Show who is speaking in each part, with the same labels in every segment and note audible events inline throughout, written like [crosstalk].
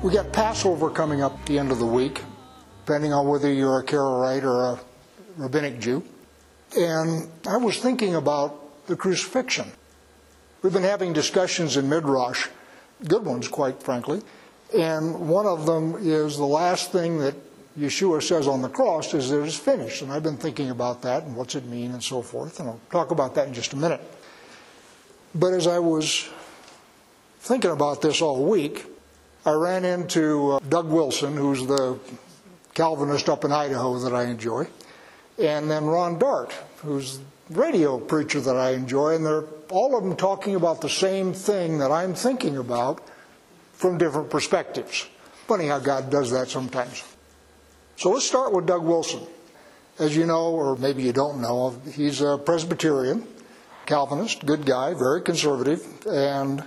Speaker 1: We got Passover coming up at the end of the week, depending on whether you're a Karaite or a rabbinic Jew. And I was thinking about the crucifixion. We've been having discussions in Midrash, good ones, quite frankly, and one of them is the last thing that Yeshua says on the cross is that it's finished. And I've been thinking about that and what's it mean and so forth, and I'll talk about that in just a minute. But as I was thinking about this all week, I ran into uh, Doug Wilson, who's the Calvinist up in Idaho that I enjoy, and then Ron Dart, who's radio preacher that I enjoy, and they're all of them talking about the same thing that I'm thinking about from different perspectives. Funny how God does that sometimes. So let's start with Doug Wilson. As you know, or maybe you don't know, he's a Presbyterian, Calvinist, good guy, very conservative, and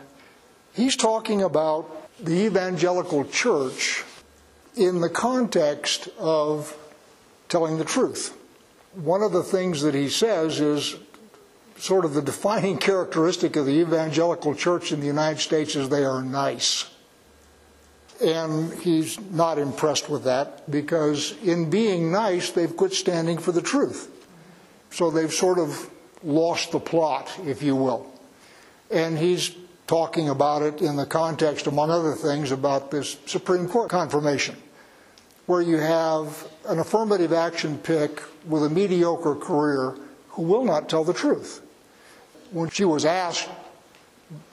Speaker 1: he's talking about the evangelical church in the context of telling the truth. One of the things that he says is sort of the defining [laughs] characteristic of the evangelical church in the United States is they are nice. And he's not impressed with that because in being nice, they've quit standing for the truth. So they've sort of lost the plot, if you will. And he's talking about it in the context, among other things, about this Supreme Court confirmation, where you have an affirmative action pick with a mediocre career who will not tell the truth. When she was asked,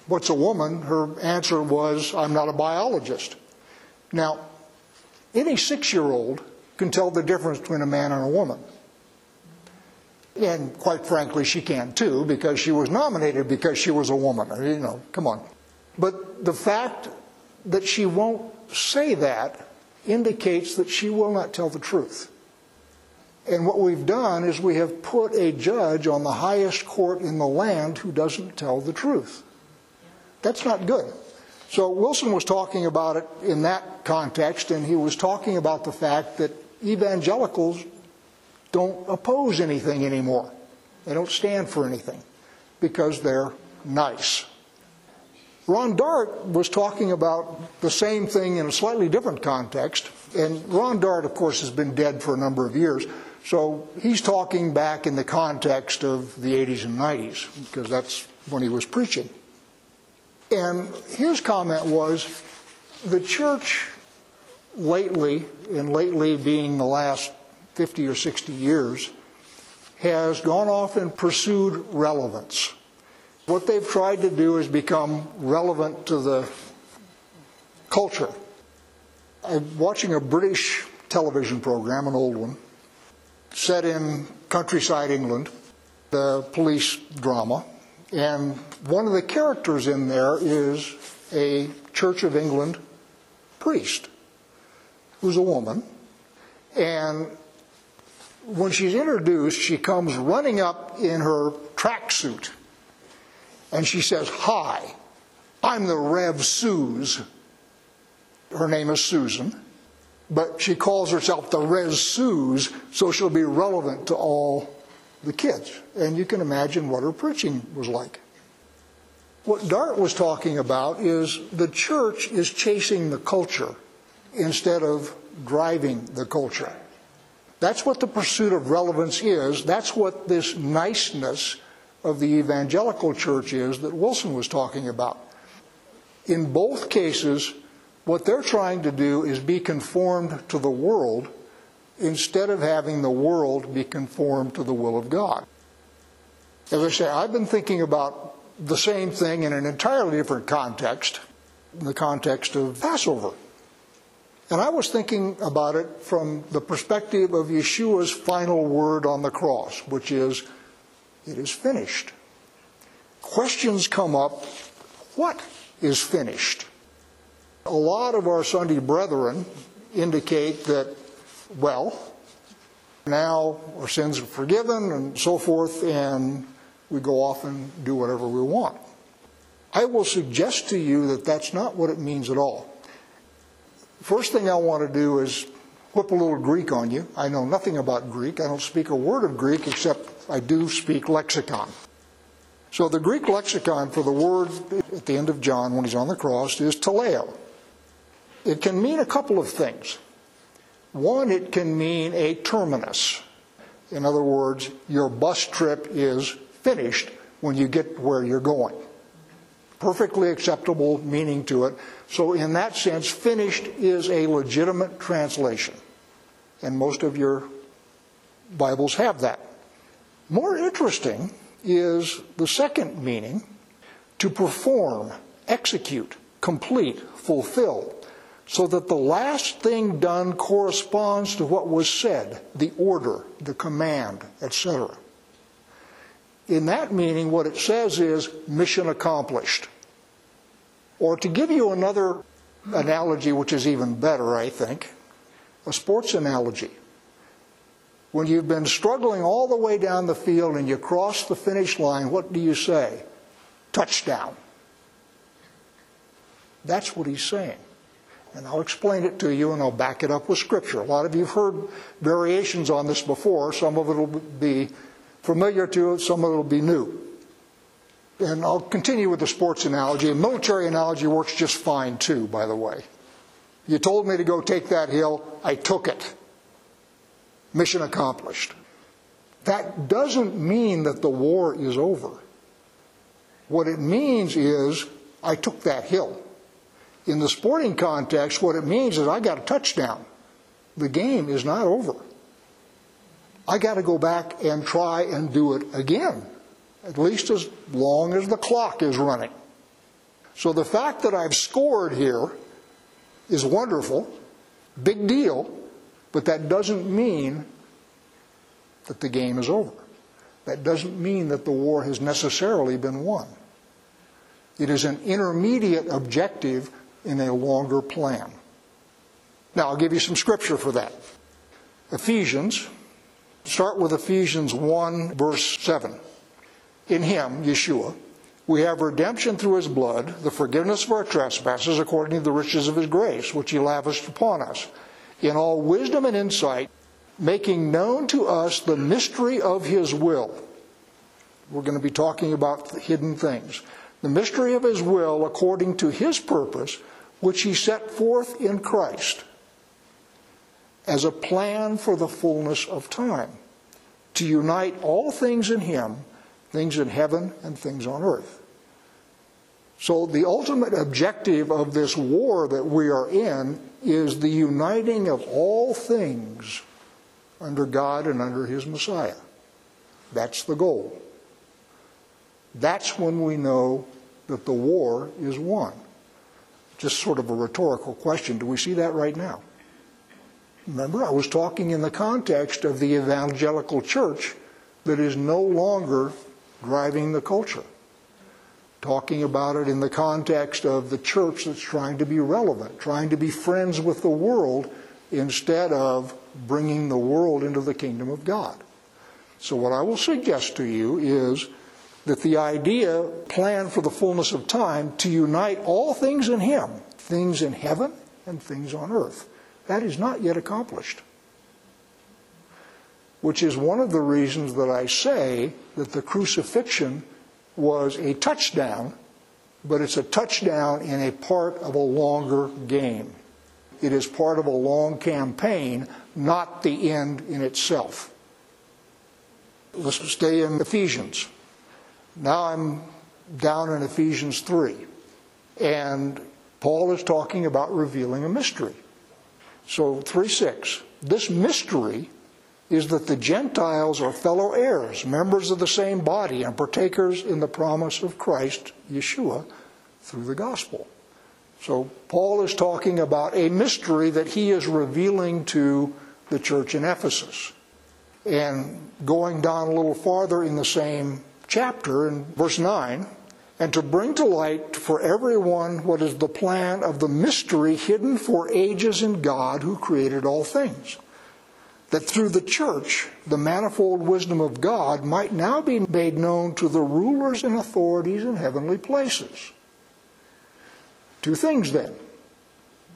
Speaker 1: What's a woman? her answer was, I'm not a biologist. Now, any six year old can tell the difference between a man and a woman. And quite frankly, she can too, because she was nominated because she was a woman. You know, come on. But the fact that she won't say that indicates that she will not tell the truth. And what we've done is we have put a judge on the highest court in the land who doesn't tell the truth. That's not good. So Wilson was talking about it in that context, and he was talking about the fact that evangelicals don't oppose anything anymore. They don't stand for anything because they're nice. Ron Dart was talking about the same thing in a slightly different context. And Ron Dart, of course, has been dead for a number of years. So he's talking back in the context of the 80s and 90s, because that's when he was preaching. And his comment was the church lately, and lately being the last 50 or 60 years, has gone off and pursued relevance. What they've tried to do is become relevant to the culture. I'm watching a British television program, an old one, set in countryside England, the police drama. And one of the characters in there is a Church of England priest who's a woman. And when she's introduced, she comes running up in her tracksuit and she says, Hi, I'm the Rev Suze. Her name is Susan, but she calls herself the Rev Suze, so she'll be relevant to all the kids. And you can imagine what her preaching was like. What Dart was talking about is the church is chasing the culture instead of driving the culture. That's what the pursuit of relevance is. That's what this niceness of the evangelical church is that Wilson was talking about. In both cases, what they're trying to do is be conformed to the world instead of having the world be conformed to the will of God. As I say, I've been thinking about the same thing in an entirely different context, in the context of Passover. And I was thinking about it from the perspective of Yeshua's final word on the cross, which is, it is finished. Questions come up what is finished? A lot of our Sunday brethren indicate that, well, now our sins are forgiven and so forth, and we go off and do whatever we want. I will suggest to you that that's not what it means at all. First thing I want to do is whip a little Greek on you. I know nothing about Greek. I don't speak a word of Greek except I do speak lexicon. So the Greek lexicon for the word at the end of John when he's on the cross is teleo. it can mean a couple of things. One, it can mean a terminus. In other words, your bus trip is finished when you get where you're going. Perfectly acceptable meaning to it. So, in that sense, finished is a legitimate translation. And most of your Bibles have that. More interesting is the second meaning to perform, execute, complete, fulfill, so that the last thing done corresponds to what was said, the order, the command, etc. In that meaning, what it says is mission accomplished. Or to give you another analogy, which is even better, I think, a sports analogy. When you've been struggling all the way down the field and you cross the finish line, what do you say? Touchdown. That's what he's saying. And I'll explain it to you and I'll back it up with Scripture. A lot of you have heard variations on this before. Some of it will be familiar to some of it will be new. And I'll continue with the sports analogy. A military analogy works just fine too, by the way. You told me to go take that hill, I took it. Mission accomplished. That doesn't mean that the war is over. What it means is, I took that hill. In the sporting context, what it means is I got a touchdown. The game is not over. I got to go back and try and do it again, at least as long as the clock is running. So the fact that I've scored here is wonderful, big deal, but that doesn't mean that the game is over. That doesn't mean that the war has necessarily been won. It is an intermediate objective in a longer plan. Now, I'll give you some scripture for that. Ephesians, start with Ephesians 1, verse 7. In Him, Yeshua, we have redemption through His blood, the forgiveness of our trespasses according to the riches of His grace, which He lavished upon us, in all wisdom and insight, making known to us the mystery of His will. We're going to be talking about hidden things. The mystery of His will according to His purpose which he set forth in Christ as a plan for the fullness of time, to unite all things in him, things in heaven and things on earth. So, the ultimate objective of this war that we are in is the uniting of all things under God and under His Messiah. That's the goal. That's when we know that the war is won just sort of a rhetorical question. Do we see that right now? Remember, I was talking in the context of the evangelical church that is no longer driving the culture. Talking about it in the context of the church that's trying to be relevant, trying to be friends with the world instead of bringing the world into the kingdom of God. So, what I will suggest to you is that the idea, plan for the fullness of time, to unite all things in Him, things in heaven and things on earth, that is not yet accomplished. Which is one of the reasons that I say that the crucifixion was a touchdown, but it's a touchdown in a part of a longer game. It is part of a long campaign, not the end in itself. Let's stay in Ephesians. Now I'm down in Ephesians 3, and Paul is talking about revealing a mystery. So 3 6. This mystery is that the Gentiles are fellow heirs, members of the same body, and partakers in the promise of Christ, Yeshua, through the gospel. So Paul is talking about a mystery that he is revealing to the church in Ephesus. And going down a little farther in the same chapter in verse 9 and to bring to light for everyone what is the plan of the mystery hidden for ages in God who created all things. That through the church, the manifold wisdom of God might now be made known to the rulers and authorities in heavenly places. Two things then,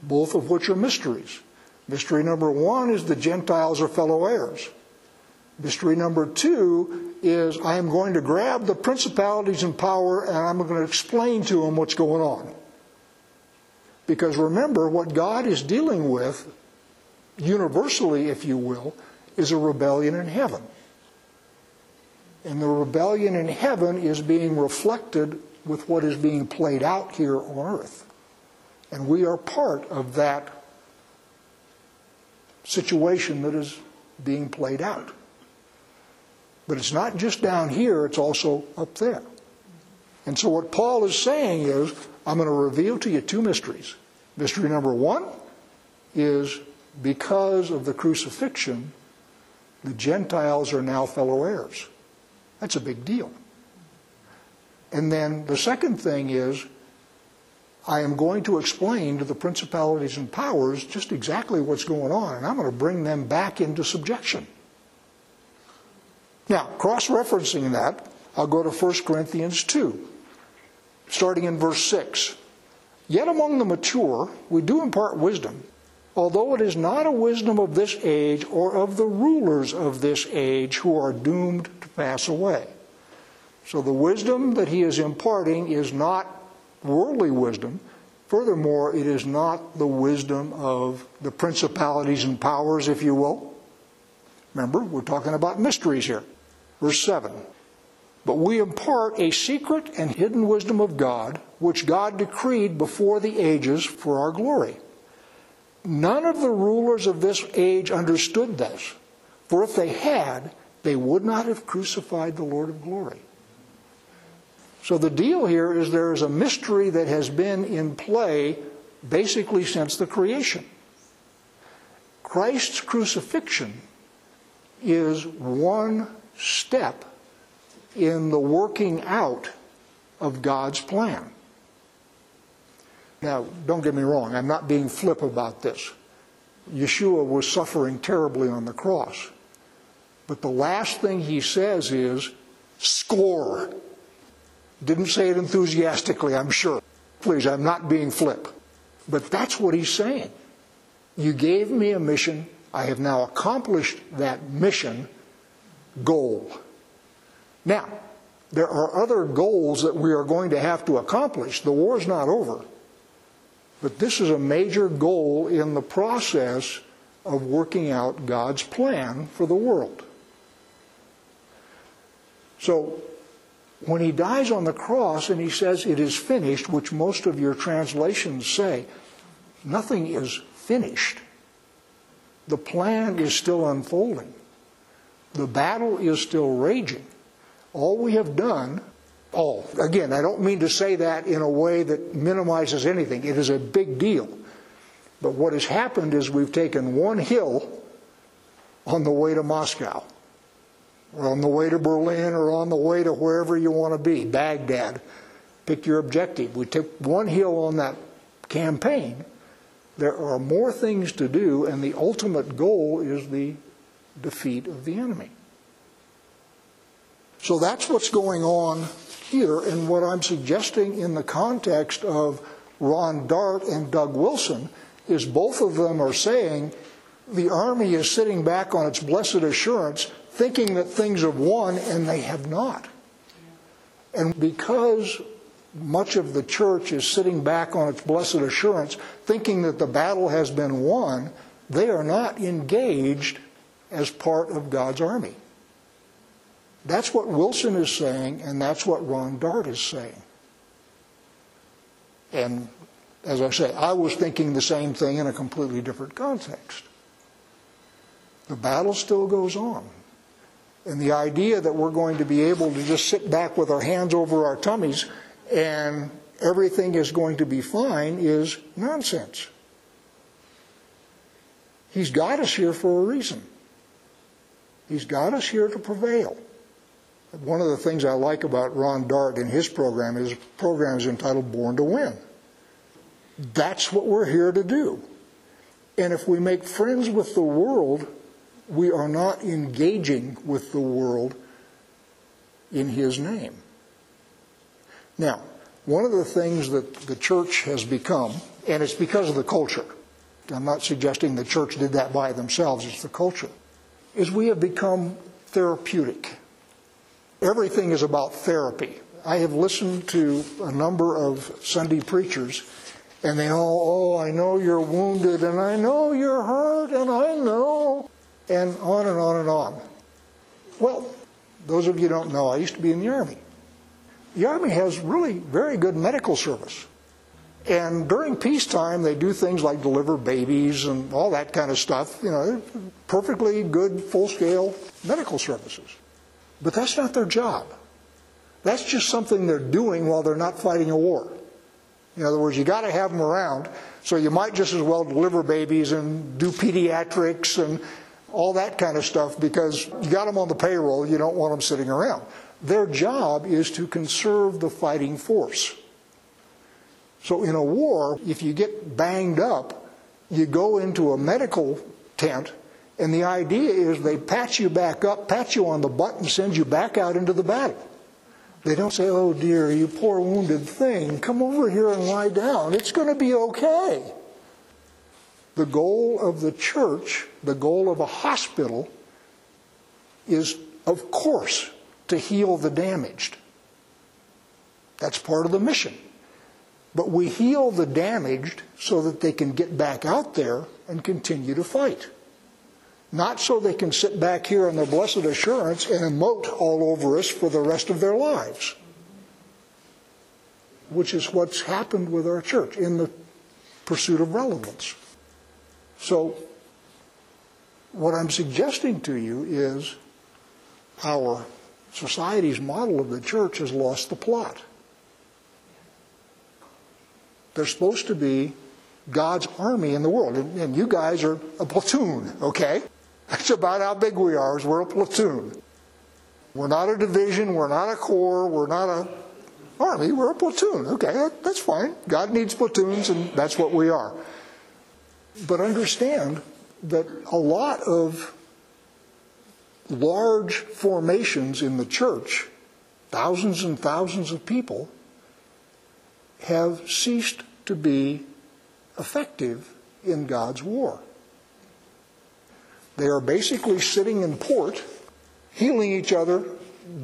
Speaker 1: both of which are mysteries. Mystery number one is the Gentiles are fellow heirs. Mystery number two is I am going to grab the principalities and power and I'm going to explain to them what's going on. Because remember, what God is dealing with, universally, if you will, is a rebellion in heaven. And the rebellion in heaven is being reflected with what is being played out here on earth. And we are part of that situation that is being played out. But it's not just down here, it's also up there. And so what Paul is saying is, I'm going to reveal to you two mysteries. Mystery number one is because of the crucifixion, the Gentiles are now fellow heirs. That's a big deal. And then the second thing is, I am going to explain to the principalities and powers just exactly what's going on, and I'm going to bring them back into subjection. Now, cross referencing that, I'll go to 1 Corinthians 2, starting in verse 6. Yet among the mature, we do impart wisdom, although it is not a wisdom of this age or of the rulers of this age who are doomed to pass away. So the wisdom that he is imparting is not worldly wisdom. Furthermore, it is not the wisdom of the principalities and powers, if you will. Remember, we're talking about mysteries here. Verse 7 But we impart a secret and hidden wisdom of God, which God decreed before the ages for our glory. None of the rulers of this age understood this, for if they had, they would not have crucified the Lord of glory. So the deal here is there is a mystery that has been in play basically since the creation. Christ's crucifixion is one step in the working out of God's plan. Now, don't get me wrong, I'm not being flip about this. Yeshua was suffering terribly on the cross. But the last thing he says is, score. Didn't say it enthusiastically, I'm sure. Please, I'm not being flip. But that's what he's saying. You gave me a mission. I have now accomplished that mission goal. Now, there are other goals that we are going to have to accomplish. The war is not over. But this is a major goal in the process of working out God's plan for the world. So, when he dies on the cross and he says, It is finished, which most of your translations say, nothing is finished. The plan is still unfolding. The battle is still raging. All we have done, all, again, I don't mean to say that in a way that minimizes anything. It is a big deal. But what has happened is we've taken one hill on the way to Moscow, or on the way to Berlin, or on the way to wherever you want to be, Baghdad. Pick your objective. We took one hill on that campaign. There are more things to do, and the ultimate goal is the defeat of the enemy. So that's what's going on here, and what I'm suggesting in the context of Ron Dart and Doug Wilson is both of them are saying the Army is sitting back on its blessed assurance, thinking that things have won, and they have not. And because much of the church is sitting back on its blessed assurance, thinking that the battle has been won, they are not engaged as part of God's army. That's what Wilson is saying, and that's what Ron Dart is saying. And as I say, I was thinking the same thing in a completely different context. The battle still goes on. And the idea that we're going to be able to just sit back with our hands over our tummies and everything is going to be fine is nonsense. He's got us here for a reason. He's got us here to prevail. One of the things I like about Ron Dart and his program is his program is entitled Born to Win. That's what we're here to do. And if we make friends with the world, we are not engaging with the world in his name. Now, one of the things that the church has become, and it's because of the culture, I'm not suggesting the church did that by themselves, it's the culture, is we have become therapeutic. Everything is about therapy. I have listened to a number of Sunday preachers, And they all, oh, I know you're wounded, and I know you're hurt, and I know, and on and on and on. Well, those of you don't know, I used to be in the Army. The Army has really very good medical service. And during peacetime, they do things like deliver babies and all that kind of stuff. You know, perfectly good, full scale medical services. But that's not their job. That's just something they're doing while they're not fighting a war. In other words, you got to have them around, so you might just as well deliver babies and do pediatrics and all that kind of stuff because you got them on the payroll, you don't want them sitting around. Their job is to conserve the fighting force. So in a war, if you get banged up, you go into a medical tent, and the idea is they patch you back up, pat you on the butt, and send you back out into the battle. They don't say, oh dear, you poor wounded thing, come over here and lie down. It's going to be okay. The goal of the church, the goal of a hospital, is, of course, to heal the damaged. That's part of the mission. But we heal the damaged so that they can get back out there and continue to fight. Not so they can sit back here in their blessed assurance and emote all over us for the rest of their lives. Which is what's happened with our church in the pursuit of relevance. So, what I'm suggesting to you is our society's model of the church has lost the plot. They're supposed to be God's army in the world. And, and, you guys are a platoon, okay? That's about how big we are, is we're a platoon. We're not a division, we're not a corps, we're not a army, we're a platoon. Okay, that, that's fine. God needs platoons, and that's what we are. But understand that a lot of large formations in the church, thousands and thousands of people, have ceased to be effective in God's war. They are basically sitting in port, healing each other,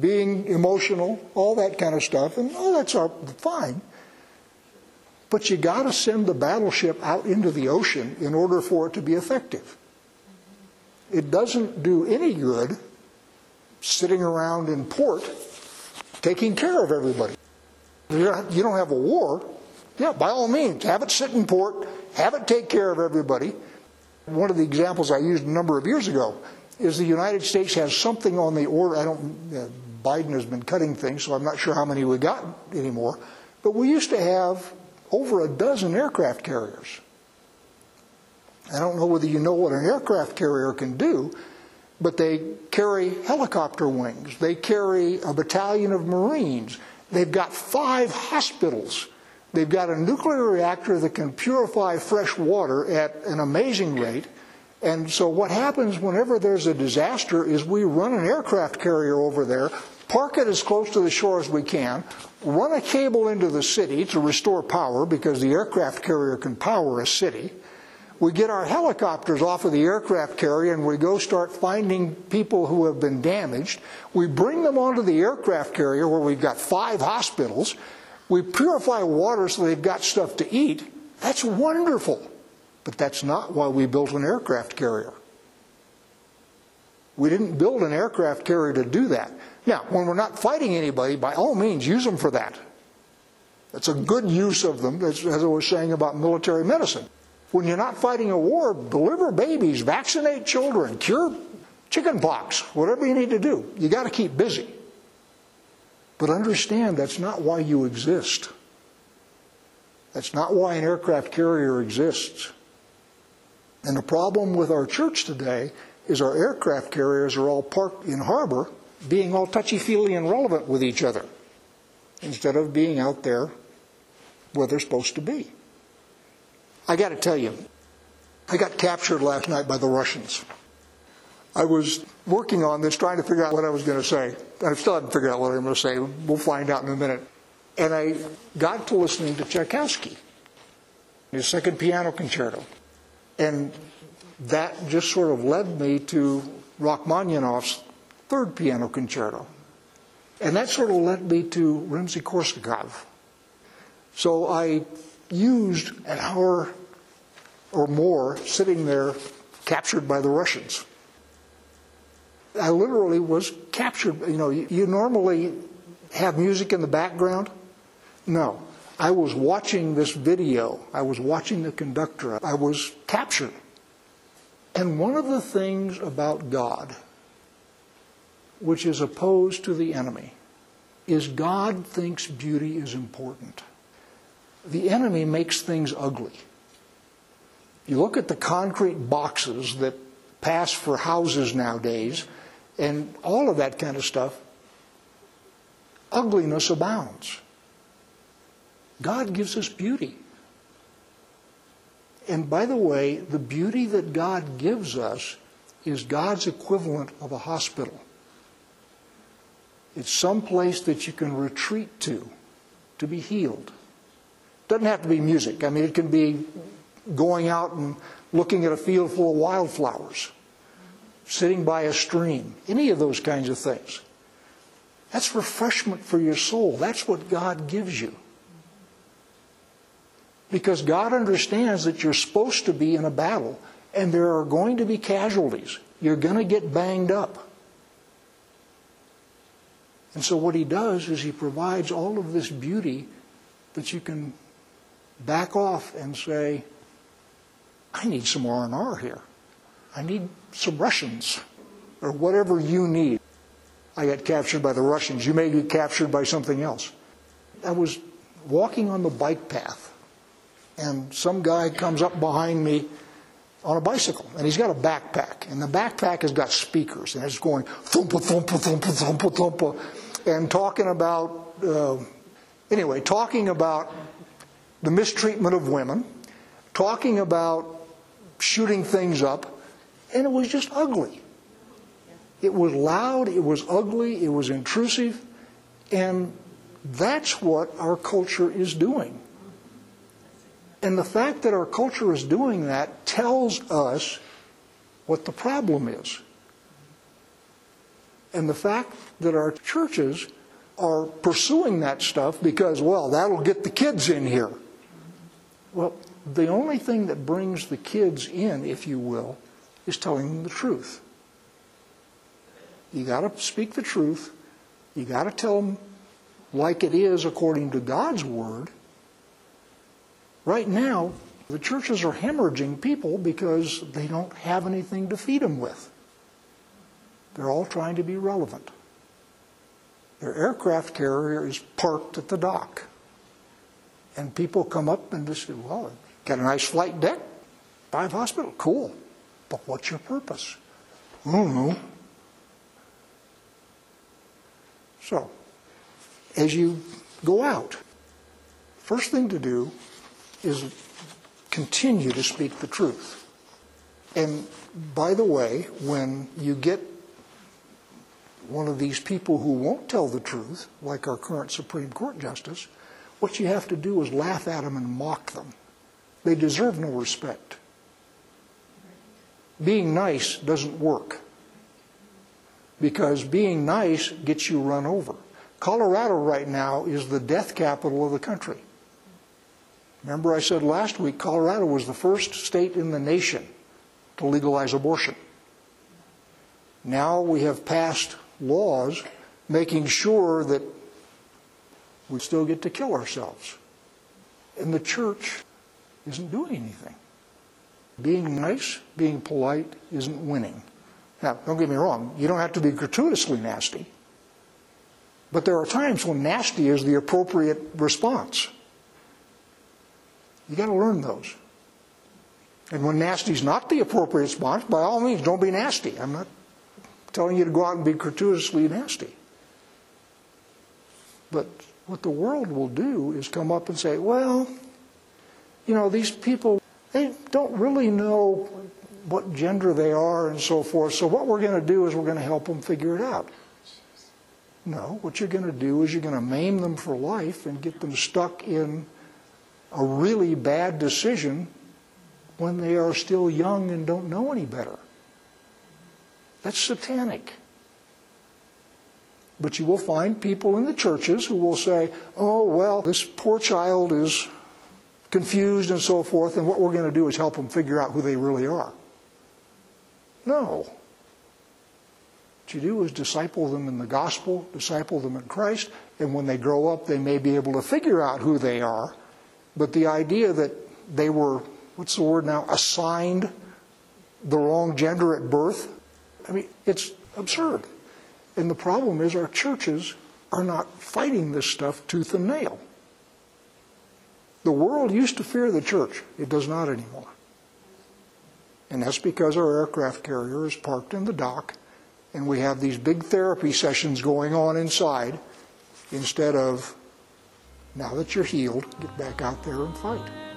Speaker 1: being emotional, all that kind of stuff, and all that's fine. But you got to send the battleship out into the ocean in order for it to be effective. It doesn't do any good sitting around in port taking care of everybody. You don't have a war. Yeah, by all means, have it sit in port, have it take care of everybody. One of the examples I used a number of years ago is the United States has something on the order. I don't. Uh, Biden has been cutting things, so I'm not sure how many we got anymore. But we used to have over a dozen aircraft carriers. I don't know whether you know what an aircraft carrier can do, but they carry helicopter wings. They carry a battalion of Marines. They've got five hospitals. They've got a nuclear reactor that can purify fresh water at an amazing rate. And so what happens whenever there's a disaster is we run an aircraft carrier over there, park it as close to the shore as we can, run a cable into the city to restore power because the aircraft carrier can power a city. We get our helicopters off of the aircraft carrier and we go start finding people who have been damaged. We bring them onto the aircraft carrier where we've got five hospitals. We purify water so they've got stuff to eat. That's wonderful. But that's not why we built an aircraft carrier. We didn't build an aircraft carrier to do that. Now, when we're not fighting anybody, by all means, use them for that. That's a good use of them, as, I was saying about military medicine. When you're not fighting a war, deliver babies, vaccinate children, cure chickenpox, whatever you need to do. You got to keep busy. But understand that's not why you exist. That's not why an aircraft carrier exists. And the problem with our church today is our aircraft carriers are all parked in harbor, being all touchy feely and relevant with each other, instead of being out there where they're supposed to be. I got to tell you, I got captured last night by the Russians. I was working on this, trying to figure out what I was going to say. I still haven't figured out what I'm going to say. We'll find out in a minute. And I got to listening to Tchaikovsky, his second piano concerto. And that just sort of led me to Rachmaninoff's third piano concerto. And that sort of led me to Rimsky Korsakov. So I used an hour or more sitting there captured by the Russians. I literally was captured. You know, you normally have music in the background. No. I was watching this video. I was watching the conductor. I was captured. And one of the things about God, which is opposed to the enemy, is God thinks beauty is important. The enemy makes things ugly. You look at the concrete boxes that pass for houses nowadays, and all of that kind of stuff, ugliness abounds. God gives us beauty. And by the way, the beauty that God gives us is God's equivalent of a hospital. It's some place that you can retreat to to be healed. Doesn't have to be music. I mean, it can be going out and looking at a field full of wildflowers, sitting by a stream, any of those kinds of things. That's refreshment for your soul. That's what God gives you. Because God understands that you're supposed to be in a battle and there are going to be casualties. You're going to get banged up. And so what he does is he provides all of this beauty that you can back off and say, I need some R&R here. I need some Russians or whatever you need. I got captured by the Russians. You may be captured by something else. I was walking on the bike path and some guy comes up behind me on a bicycle, and he's got a backpack, and the backpack has got speakers, and it's going thumpa thumpa thumpa thumpa thumpa, and talking about uh, anyway, talking about the mistreatment of women, talking about shooting things up, and it was just ugly. It was loud, it was ugly, it was intrusive, and that's what our culture is doing. And the fact that our culture is doing that tells us what the problem is. And the fact that our churches are pursuing that stuff because, well, that'll get the kids in here. Well, the only thing that brings the kids in, if you will, is telling them the truth. You got to speak the truth. You got to tell them like it is according to God's word. Right now, the churches are hemorrhaging people because they don't have anything to feed them with. They're all trying to be relevant. Their aircraft carrier is parked at the dock. And people come up and just say, well, got a nice flight deck, five hospital, cool. But what's your purpose? I don't know. So, as you go out, first thing to do is continue to speak the truth. And by the way, when you get one of these people who won't tell the truth, like our current Supreme Court Justice, what you have to do is laugh at them and mock them. They deserve no respect. Being nice doesn't work because being nice gets you run over. Colorado right now is the death capital of the country. Remember, I said last week Colorado was the first state in the nation to legalize abortion. Now we have passed laws making sure that we still get to kill ourselves. And the church isn't doing anything. Being nice, being polite isn't winning. Now, don't get me wrong, you don't have to be gratuitously nasty. But there are times when nasty is the appropriate response. You got to learn those. And when nasty is not the appropriate response, by all means, don't be nasty. I'm not telling you to go out and be gratuitously nasty. But what the world will do is come up and say, well, you know, these people, they don't really know what gender they are and so forth, so what we're going to do is we're going to help them figure it out. No, what you're going to do is you're going to maim them for life and get them stuck in a really bad decision when they are still young and don't know any better. That's satanic. But you will find people in the churches who will say, oh, well, this poor child is confused and so forth, and what we're going to do is help them figure out who they really are. No. What you do is disciple them in the gospel, disciple them in Christ, and when they grow up, they may be able to figure out who they are. But the idea that they were, what's the word now, assigned the wrong gender at birth, I mean, it's absurd. And the problem is our churches are not fighting this stuff tooth and nail. The world used to fear the church. It does not anymore. And that's because our aircraft carrier is parked in the dock and we have these big therapy sessions going on inside instead of, now that you're healed, get back out there and fight.